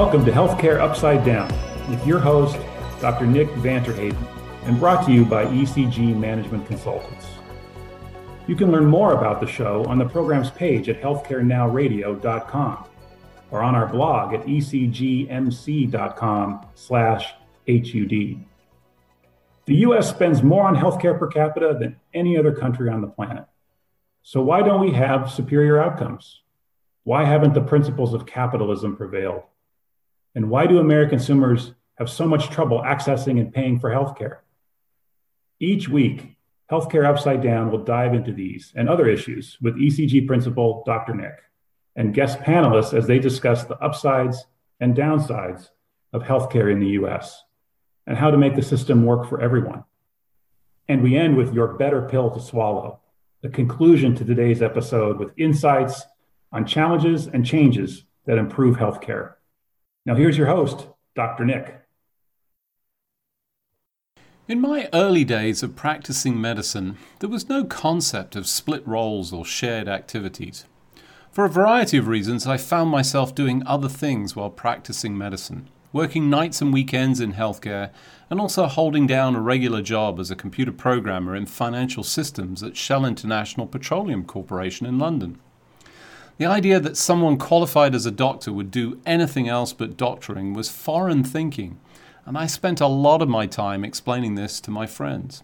Welcome to Healthcare Upside Down with your host, Dr. Nick van Terheyden, and brought to you by ECG Management Consultants. You can learn more about the show on the program's page at healthcarenowradio.com or on our blog at ecgmc.com slash HUD. The US spends more on healthcare per capita than any other country on the planet. So why don't we have superior outcomes? Why haven't the principles of capitalism prevailed? And why do American consumers have so much trouble accessing and paying for healthcare? Each week, Healthcare Upside Down will dive into these and other issues with ECG principal Dr. Nick and guest panelists as they discuss the upsides and downsides of healthcare in the US and how to make the system work for everyone. And we end with your better pill to swallow, the conclusion to today's episode with insights on challenges and changes that improve healthcare. Now, here's your host, Dr. Nick. In my early days of practicing medicine, there was no concept of split roles or shared activities. For a variety of reasons, I found myself doing other things while practicing medicine, working nights and weekends in healthcare, and also holding down a regular job as a computer programmer in financial systems at Shell International Petroleum Corporation in London. The idea that someone qualified as a doctor would do anything else but doctoring was foreign thinking, and I spent a lot of my time explaining this to my friends.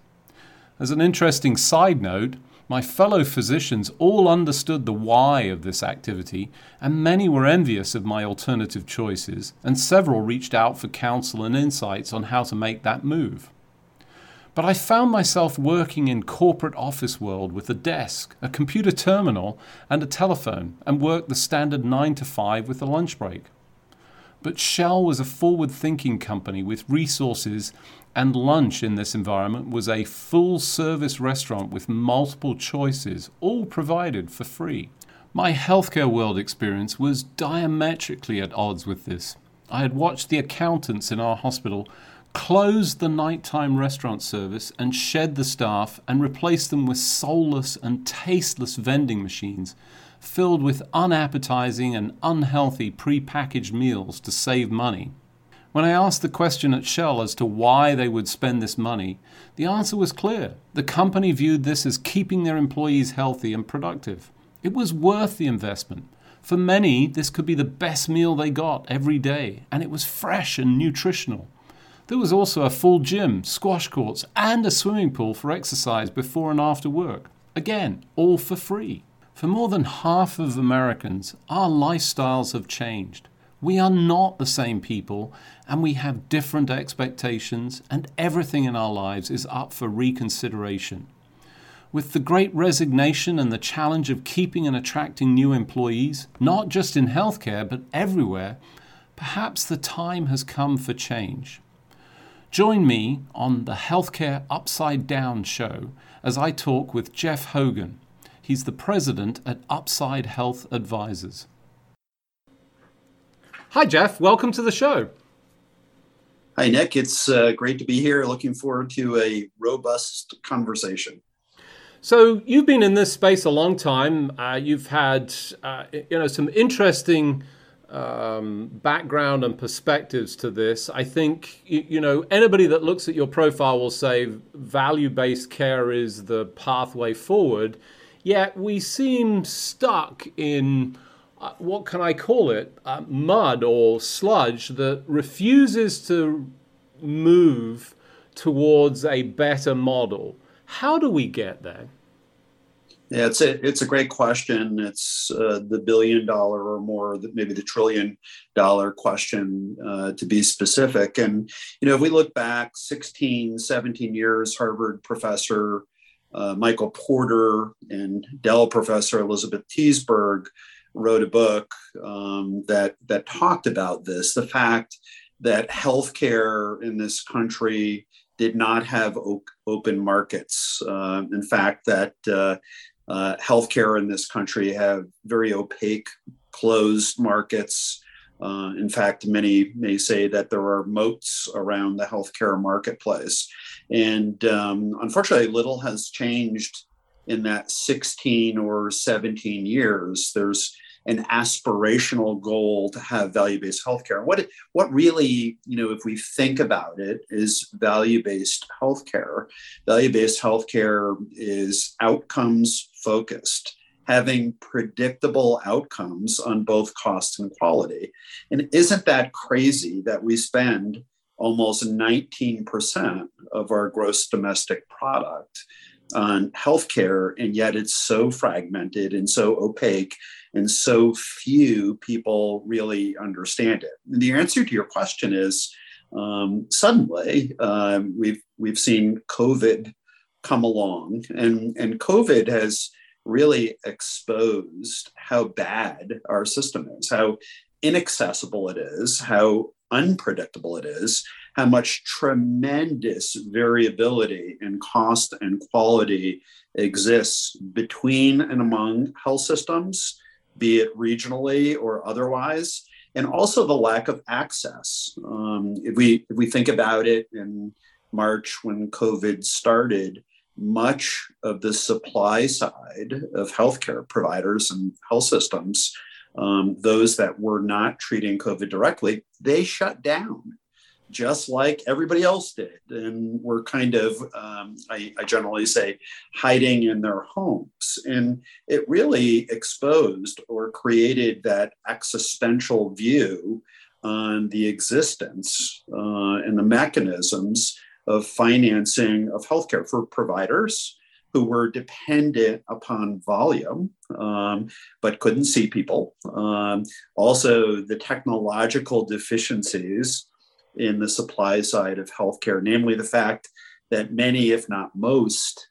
As an interesting side note, my fellow physicians all understood the why of this activity, and many were envious of my alternative choices, and several reached out for counsel and insights on how to make that move. But I found myself working in corporate office world with a desk, a computer terminal, and a telephone, and worked the standard 9 to 5 with a lunch break. But Shell was a forward thinking company with resources, and lunch in this environment was a full service restaurant with multiple choices, all provided for free. My healthcare world experience was diametrically at odds with this. I had watched the accountants in our hospital closed the nighttime restaurant service and shed the staff and replaced them with soulless and tasteless vending machines filled with unappetizing and unhealthy pre-packaged meals to save money. When I asked the question at Shell as to why they would spend this money, the answer was clear. The company viewed this as keeping their employees healthy and productive. It was worth the investment. For many, this could be the best meal they got every day, and it was fresh and nutritional. There was also a full gym, squash courts, and a swimming pool for exercise before and after work. Again, all for free. For more than half of Americans, our lifestyles have changed. We are not the same people, and we have different expectations, and everything in our lives is up for reconsideration. With the great resignation and the challenge of keeping and attracting new employees, not just in healthcare but everywhere, perhaps the time has come for change. Join me on the Healthcare Upside Down show as I talk with Jeff Hogan. He's the president at Upside Health Advisors. Hi, Jeff. Welcome to the show. Hi, Nick. It's uh, great to be here. Looking forward to a robust conversation. So you've been in this space a long time. Uh, you've had, uh, you know, some interesting um, background and perspectives to this. I think you, know anybody that looks at your profile will say value-based care is the pathway forward. Yet we seem stuck in uh, what can I call it, uh, mud or sludge that refuses to move towards a better model. How do we get there? Yeah, it's a it's a great question. It's uh, the billion dollar or more, maybe the trillion dollar question uh, to be specific. And you know, if we look back 16, 17 years, Harvard professor uh, Michael Porter and Dell professor Elizabeth Teisberg wrote a book um, that that talked about this. The fact that healthcare in this country did not have open markets. Uh, in fact, that uh, uh, healthcare in this country have very opaque, closed markets. Uh, in fact, many may say that there are moats around the healthcare marketplace. And um, unfortunately, little has changed in that 16 or 17 years. There's an aspirational goal to have value-based healthcare. What what really, you know, if we think about it, is value-based healthcare. Value-based healthcare is outcomes focused, having predictable outcomes on both cost and quality. And isn't that crazy that we spend almost 19% of our gross domestic product on healthcare, and yet it's so fragmented and so opaque, and so few people really understand it. And the answer to your question is um, suddenly um, we've we've seen COVID come along, and and COVID has really exposed how bad our system is, how inaccessible it is, how unpredictable it is, how much tremendous variability in cost and quality exists between and among health systems, be it regionally or otherwise, and also the lack of access. Um, if we if we think about it in March when COVID started, much of the supply side of healthcare providers and health systems um, those that were not treating COVID directly, they shut down just like everybody else did. And were kind of, um, I, I, generally say, hiding in their homes. And it really exposed or created that existential view on the existence uh, and the mechanisms of financing of healthcare for providers who were dependent upon volume um, but couldn't see people. Um, also, the technological deficiencies in the supply side of healthcare, namely the fact that many, if not most,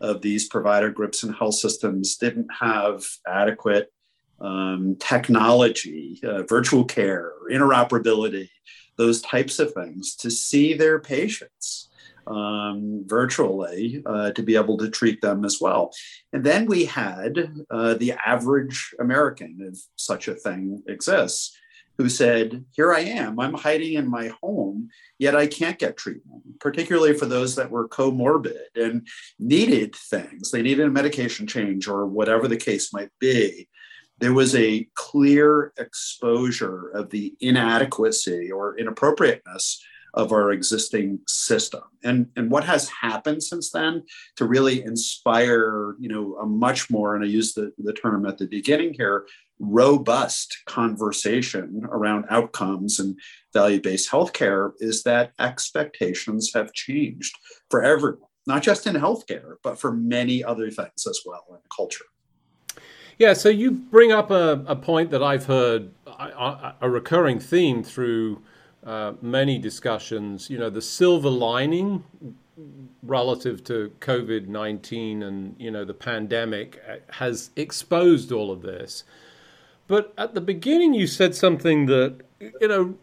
of these provider groups and health systems didn't have adequate um, technology, uh, virtual care, interoperability, those types of things to see their patients um, virtually uh, to be able to treat them as well. And then we had uh, the average American, if such a thing exists, who said, Here I am, I'm hiding in my home, yet I can't get treatment, particularly for those that were comorbid and needed things. They needed a medication change or whatever the case might be. There was a clear exposure of the inadequacy or inappropriateness of our existing system. And, and what has happened since then to really inspire, you know, a much more, and I use the, the term at the beginning here, robust conversation around outcomes and value-based healthcare is that expectations have changed for everyone, not just in healthcare, but for many other things as well in culture. Yeah, so you bring up a, a point that I've heard a, a recurring theme through uh, many discussions. You know, the silver lining relative to COVID nineteen and you know the pandemic uh, has exposed all of this. But at the beginning, you said something that you know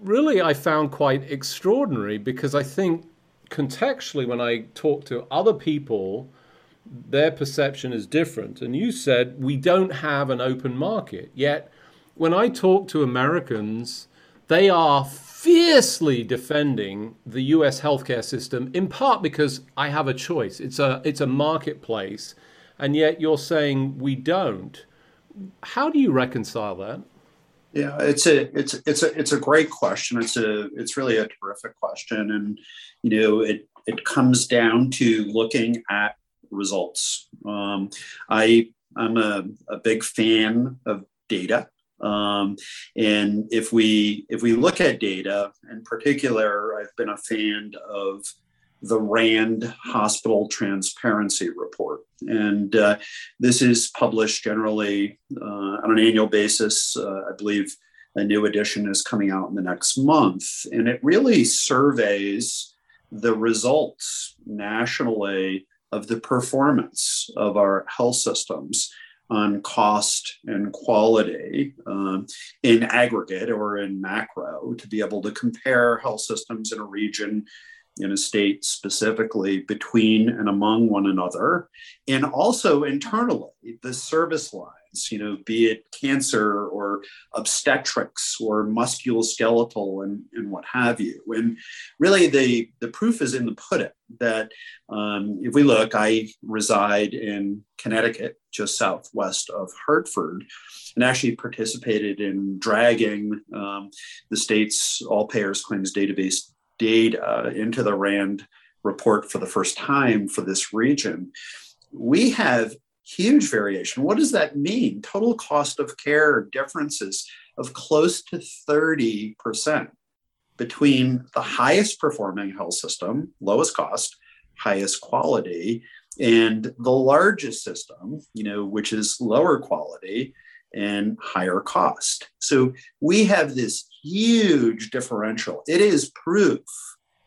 really I found quite extraordinary because I think contextually when I talk to other people their perception is different. And you said we don't have an open market. Yet, when I talk to Americans, they are fiercely defending the US healthcare system in part because I have a choice. It's a it's a marketplace and yet you're saying we don't. How do you reconcile that? Yeah, it's a it's it's a it's a great question. It's a it's really a terrific question and you know it it comes down to looking at results. Um, I I'm a, a big fan of data. Um, and if we if we look at data, in particular, I've been a fan of the RAND Hospital Transparency Report, and uh, this is published generally uh, on an annual basis. Uh, I believe a new edition is coming out in the next month, and it really surveys the results nationally of the performance of our health systems on cost and quality um, in aggregate or in macro to be able to compare health systems in a region in a state specifically between and among one another, and also internally, the service lines, you know, be it cancer or obstetrics or musculoskeletal and, and what have you. And really, the, the proof is in the pudding that um, if we look, I reside in Connecticut, just southwest of Hartford, and actually participated in dragging um, the state's all payers claims database data uh, into the RAND report for the first time for this region. We have huge variation. What does that mean? Total cost of care differences of close to 30% between the highest performing health system, lowest cost, highest quality, and the largest system, you know, which is lower quality and higher cost. So we have this huge differential. It is proof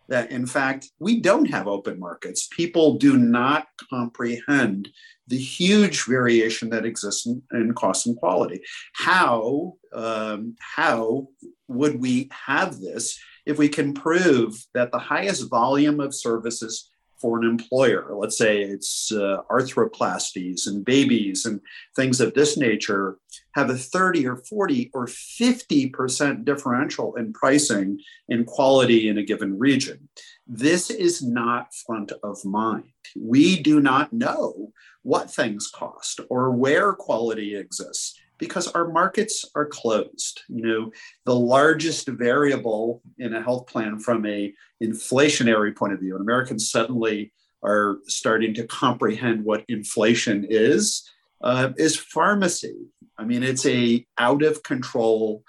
that in fact we don't have open markets. People do not comprehend the huge variation that exists in, in cost and quality. How um, how would we have this if we can prove that the highest volume of services for an employer, let's say it's uh, arthroplasties and babies and things of this nature, have a 30 or 40 or 50% differential in pricing and quality in a given region. This is not front of mind. We do not know what things cost or where quality exists because our markets are closed. You know, the largest variable in a health plan from a inflationary point of view, and Americans suddenly are starting to comprehend what inflation is, uh, is pharmacy. I mean, it's a out of control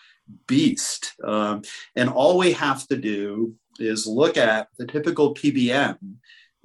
beast, um, and all we have to do is look at the typical PBM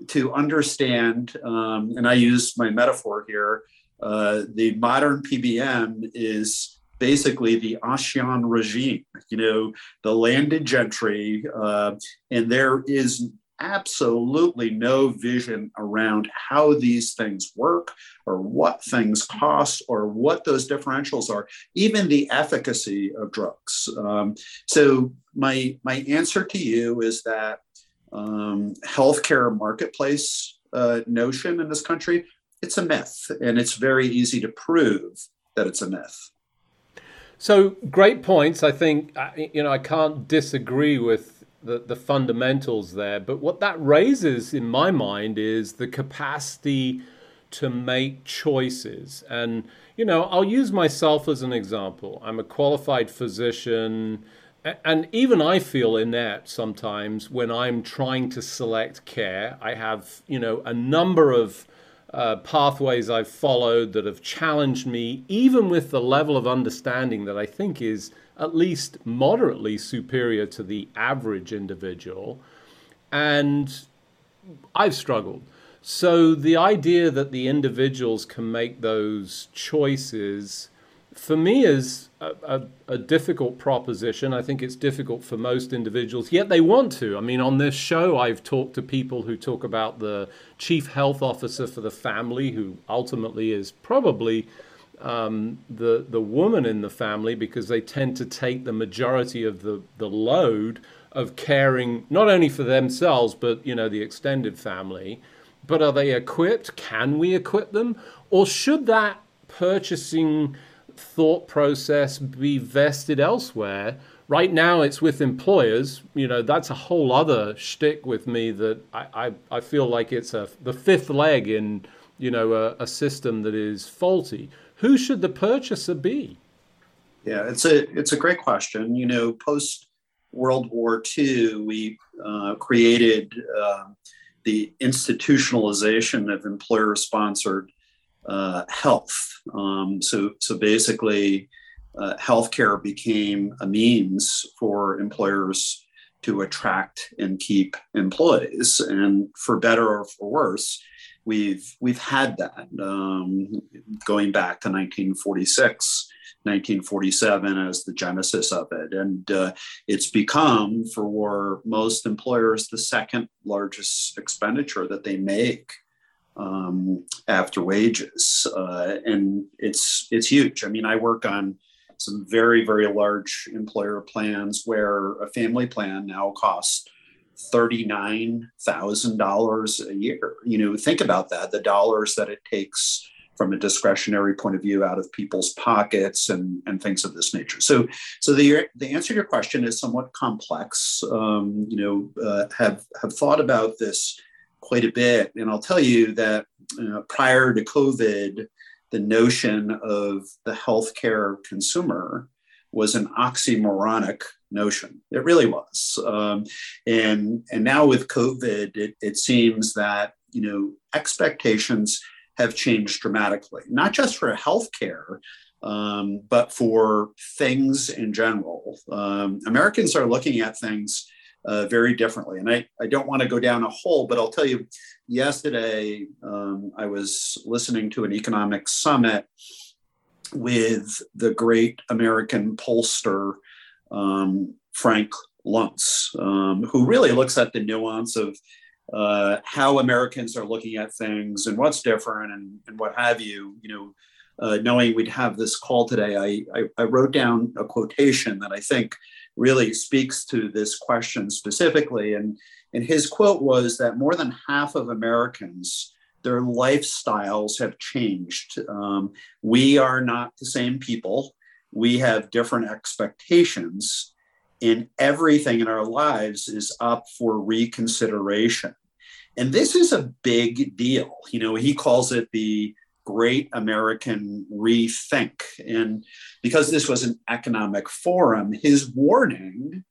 to understand, um, and I use my metaphor here, uh, the modern PBM is basically the Ancien regime, you know, the landed gentry, uh, and there is absolutely no vision around how these things work or what things cost or what those differentials are, even the efficacy of drugs. Um, so my my answer to you is that um, healthcare marketplace uh, notion in this country, it's a myth, and it's very easy to prove that it's a myth. So great points. I think you know I can't disagree with the, the fundamentals there, but what that raises in my mind is the capacity to make choices. And you know, I'll use myself as an example. I'm a qualified physician and even I feel inept sometimes when I'm trying to select care. I have, you know, a number of uh, pathways I've followed that have challenged me, even with the level of understanding that I think is at least moderately superior to the average individual. And I've struggled. So the idea that the individuals can make those choices for me is a, a, a, difficult proposition. I think it's difficult for most individuals, yet they want to. I mean, on this show, I've talked to people who talk about the chief health officer for the family, who ultimately is probably um, the the woman in the family because they tend to take the majority of the the load of caring not only for themselves but you know the extended family. But are they equipped? Can we equip them, or should that purchasing thought process be vested elsewhere. Right now, it's with employers. You know, that's a whole other shtick with me that I, I, I feel like it's a the fifth leg in you know a, a system that is faulty. Who should the purchaser be? Yeah, it's a it's a great question. You know, post World War II, we uh, created uh, the institutionalization of employer sponsored uh, health. Um, so, so basically, uh, healthcare became a means for employers to attract and keep employees. And for better or for worse, we've we've had that um, going back to 1946. 1947 as the genesis of it. And uh, it's become, for most employers, the second largest expenditure that they make um, after wages, uh, and it's it's huge. I mean, I work on some very very large employer plans where a family plan now costs $39,000 a year. You know, think about that the dollars that it takes from a discretionary point of view out of people's pockets and, and things of this nature. So, so the, the answer to your question is somewhat complex. Um, you know, uh, have, have thought about this quite a bit. And I'll tell you that uh, prior to COVID, the notion of the healthcare consumer was an oxymoronic notion. It really was. Um, and, and now with COVID, it, it seems that, you know, expectations have changed dramatically, not just for healthcare, um, but for things in general. Um, Americans are looking at things uh, very differently. And I, I don't want to go down a hole, but I'll tell you, yesterday um, I was listening to an economic summit with the great American pollster, um, Frank Luntz, um, who really looks at the nuance of uh, how Americans are looking at things and what's different and, and what have you. You know, uh, knowing we'd have this call today, I, I, I, wrote down a quotation that I think really speaks to this question specifically. And, and his quote was that more than half of Americans, their lifestyles have changed. Um, we are not the same people. We have different expectations, and everything in our lives is up for reconsideration. And this is a big deal. You know, he calls it the great American rethink. And because this was an economic forum, his warning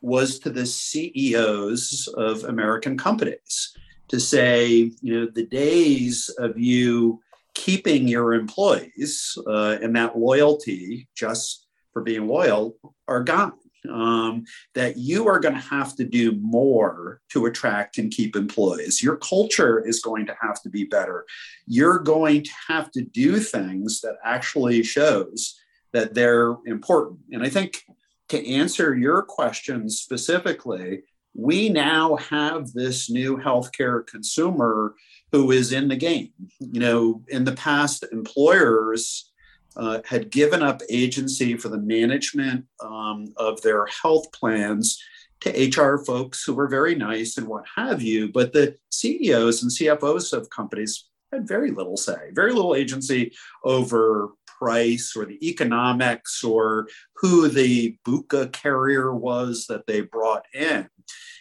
was to the CEOs of American companies to say, you know, the days of you keeping your employees uh, and that loyalty just for being loyal are gone um, that you are going to have to do more to attract and keep employees. Your culture is going to have to be better. You're going to have to do things that actually shows that they're important. And I think to answer your question specifically, we now have this new healthcare consumer who is in the game. You know, in the past, employers uh, had given up agency for the management um, of their health plans to HR folks who were very nice and what have you. But the CEOs and CFOs of companies had very little say, very little agency over price or the economics or who the BUCA carrier was that they brought in.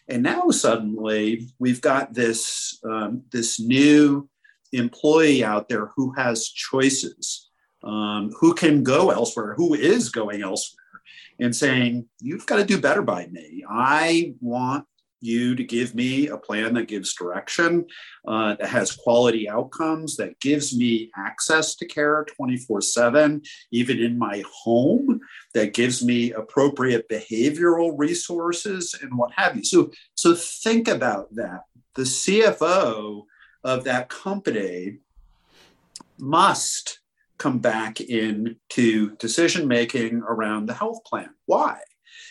And now suddenly we've got this, um, this new employee out there who has choices um, who can go elsewhere, who is going elsewhere, and saying, You've got to do better by me. I want you to give me a plan that gives direction, uh, that has quality outcomes, that gives me access to care 24 7, even in my home, that gives me appropriate behavioral resources and what have you. So, so think about that. The CFO of that company must come back into decision making around the health plan. Why?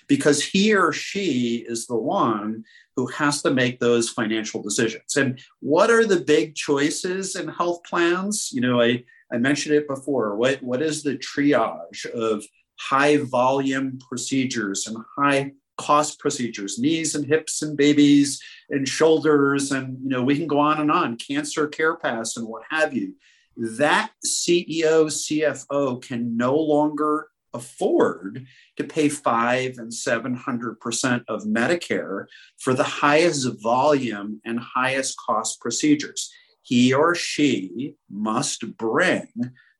Because he or she is the one who has to make those financial decisions. And what are the big choices in health plans? You know, I, I mentioned it before. What, what is the triage of high volume procedures and high cost procedures knees and hips and babies and shoulders and you know we can go on and on cancer care pass and what have you that CEO, CFO can no longer afford to pay five and 700% of Medicare for the highest volume and highest cost procedures. He or she must bring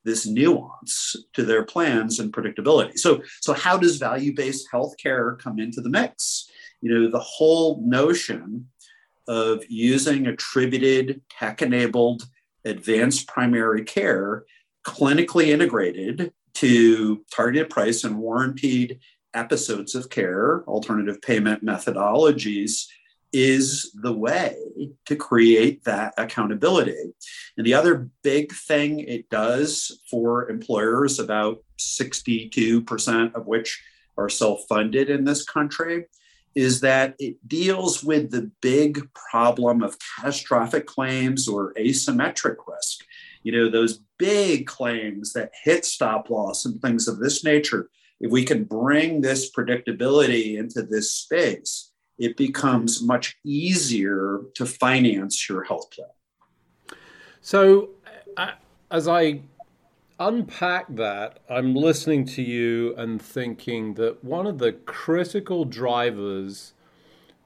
this nuance to their plans and predictability. So, so how does value-based healthcare come into the mix? You know, the whole notion of using attributed tech-enabled advanced primary care clinically integrated to targeted price and warranted episodes of care, alternative payment methodologies is the way to create that accountability. And the other big thing it does for employers, about 62% of which are self funded in this country, is that it deals with the big problem of catastrophic claims or asymmetric risk. You know, those big claims that hit stop loss and things of this nature. If we can bring this predictability into this space, it becomes much easier to finance your health plan. So, uh, as I unpack that, I'm listening to you and thinking that one of the critical drivers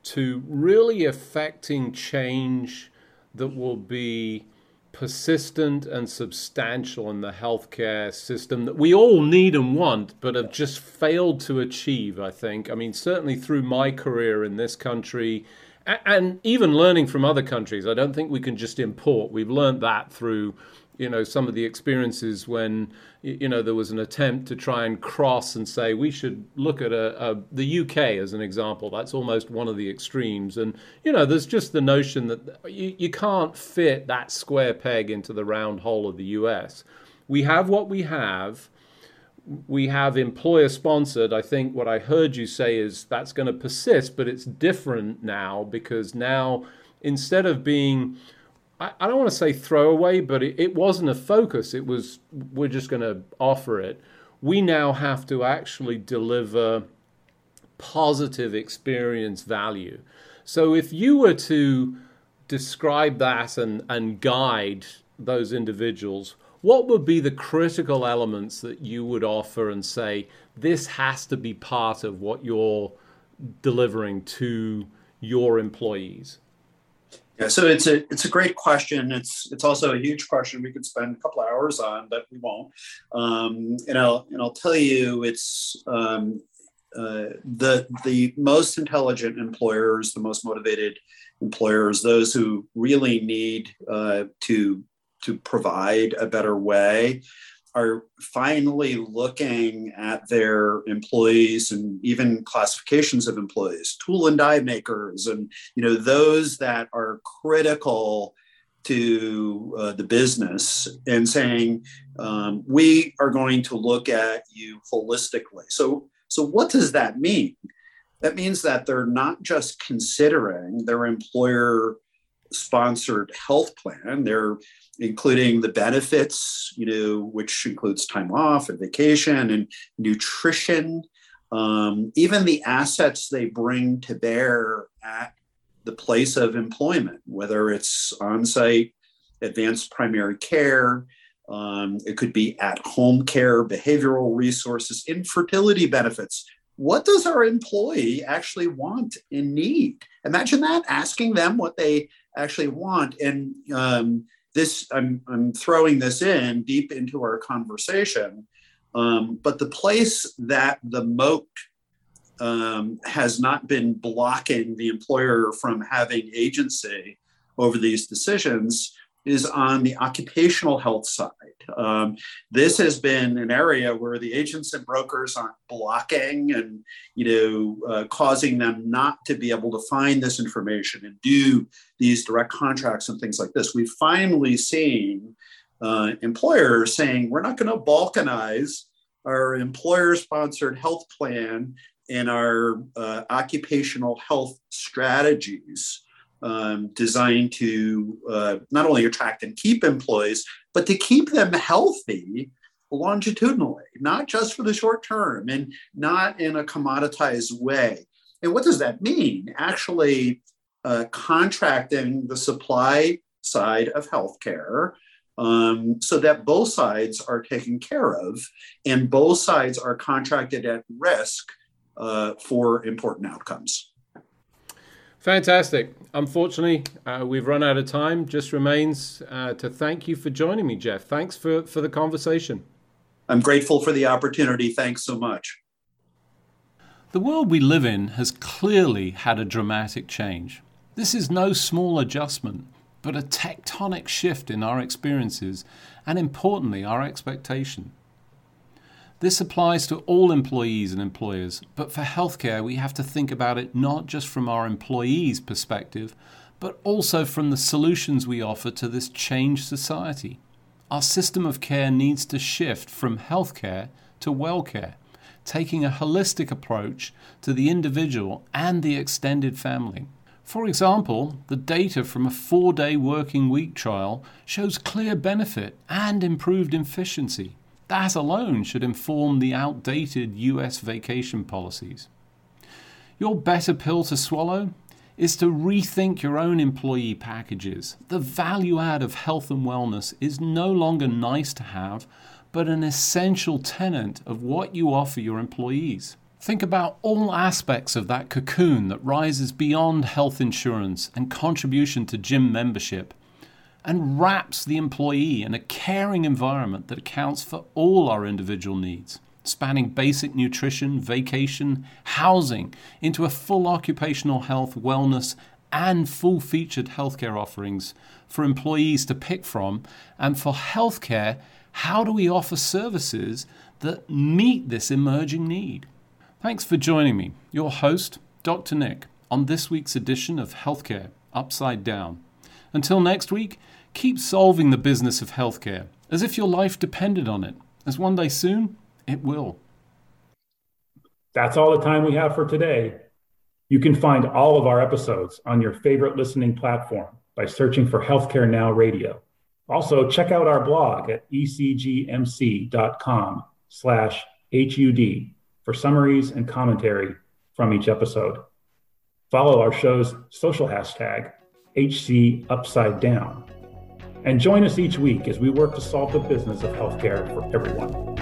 to really affecting change that will be persistent and substantial in the healthcare system that we all need and want, but have just failed to achieve, I think. I mean, certainly through my career in this country and even learning from other countries, I don't think we can just import. We've learned that through you know some of the experiences when you know there was an attempt to try and cross and say we should look at a, a, the UK as an example. That's almost one of the extremes, and you know there's just the notion that you, you can't fit that square peg into the round hole of the US. We have what we have. We have employer sponsored. I think what I heard you say is that's going to persist, but it's different now because now instead of being I, I don't want to say throwaway, but it, it wasn't a focus. It was, we're just going to offer it. We now have to actually deliver positive experience value. So if you were to describe that and, and guide those individuals, what would be the critical elements that you would offer and say, this has to be part of what you're delivering to your employees? Yeah, so it's a it's a great question. It's it's also a huge question we could spend a couple hours on, but we won't. Um, and I'll and I'll tell you, it's um, uh, the the most intelligent employers, the most motivated employers, those who really need uh, to to provide a better way are finally looking at their employees and even classifications of employees, tool and die makers, and you know those that are critical to uh, the business, and saying um, we are going to look at you holistically. So, so what does that mean? That means that they're not just considering their employer sponsored health plan. They're including the benefits, you know, which includes time off and vacation and nutrition, um, even the assets they bring to bear at the place of employment, whether it's on site, advanced primary care, um, it could be at home care, behavioral resources, infertility benefits. What does our employee actually want and need? Imagine that asking them what they actually want. And um, this I'm, I'm throwing this in deep into our conversation um, but the place that the moat um, has not been blocking the employer from having agency over these decisions is on the occupational health side. Um, this has been an area where the agents and brokers aren't blocking and you know uh, causing them not to be able to find this information and do these direct contracts and things like this. We've finally seen uh, employers saying we're not going to balkanize our employer-sponsored health plan and our uh, occupational health strategies um, designed to uh, not only attract and keep employees, but to keep them healthy longitudinally, not just for the short term and not in a commoditized way. And what does that mean? Actually, uh, contracting the supply side of healthcare um, so that both sides are taken care of and both sides are contracted at risk uh, for important outcomes. Fantastic. Unfortunately, uh, we've run out of time. Just remains uh, to thank you for joining me, Jeff. Thanks for, for the conversation. I'm grateful for the opportunity. Thanks so much. The world we live in has clearly had a dramatic change. This is no small adjustment, but a tectonic shift in our experiences and, importantly, our expectation. This applies to all employees and employers, but for healthcare, we have to think about it not just from our employees' perspective, but also from the solutions we offer to this changed society. Our system of care needs to shift from healthcare to well care, taking a holistic approach to the individual and the extended family. For example, the data from a four day working week trial shows clear benefit and improved efficiency. That alone should inform the outdated US vacation policies. Your better pill to swallow is to rethink your own employee packages. The value add of health and wellness is no longer nice to have, but an essential tenet of what you offer your employees. Think about all aspects of that cocoon that rises beyond health insurance and contribution to gym membership and wraps the employee in a caring environment that accounts for all our individual needs, spanning basic nutrition, vacation, housing, into a full occupational health, wellness, and full featured healthcare offerings for employees to pick from. And for healthcare, how do we offer services that meet this emerging need? Thanks for joining me, your host, Dr. Nick, on this week's edition of Healthcare Upside Down. Until next week, Keep solving the business of healthcare as if your life depended on it, as one day soon it will. That's all the time we have for today. You can find all of our episodes on your favorite listening platform by searching for Healthcare Now Radio. Also, check out our blog at ecgmc.com slash HUD for summaries and commentary from each episode. Follow our show's social hashtag, HC Upside Down and join us each week as we work to solve the business of healthcare for everyone.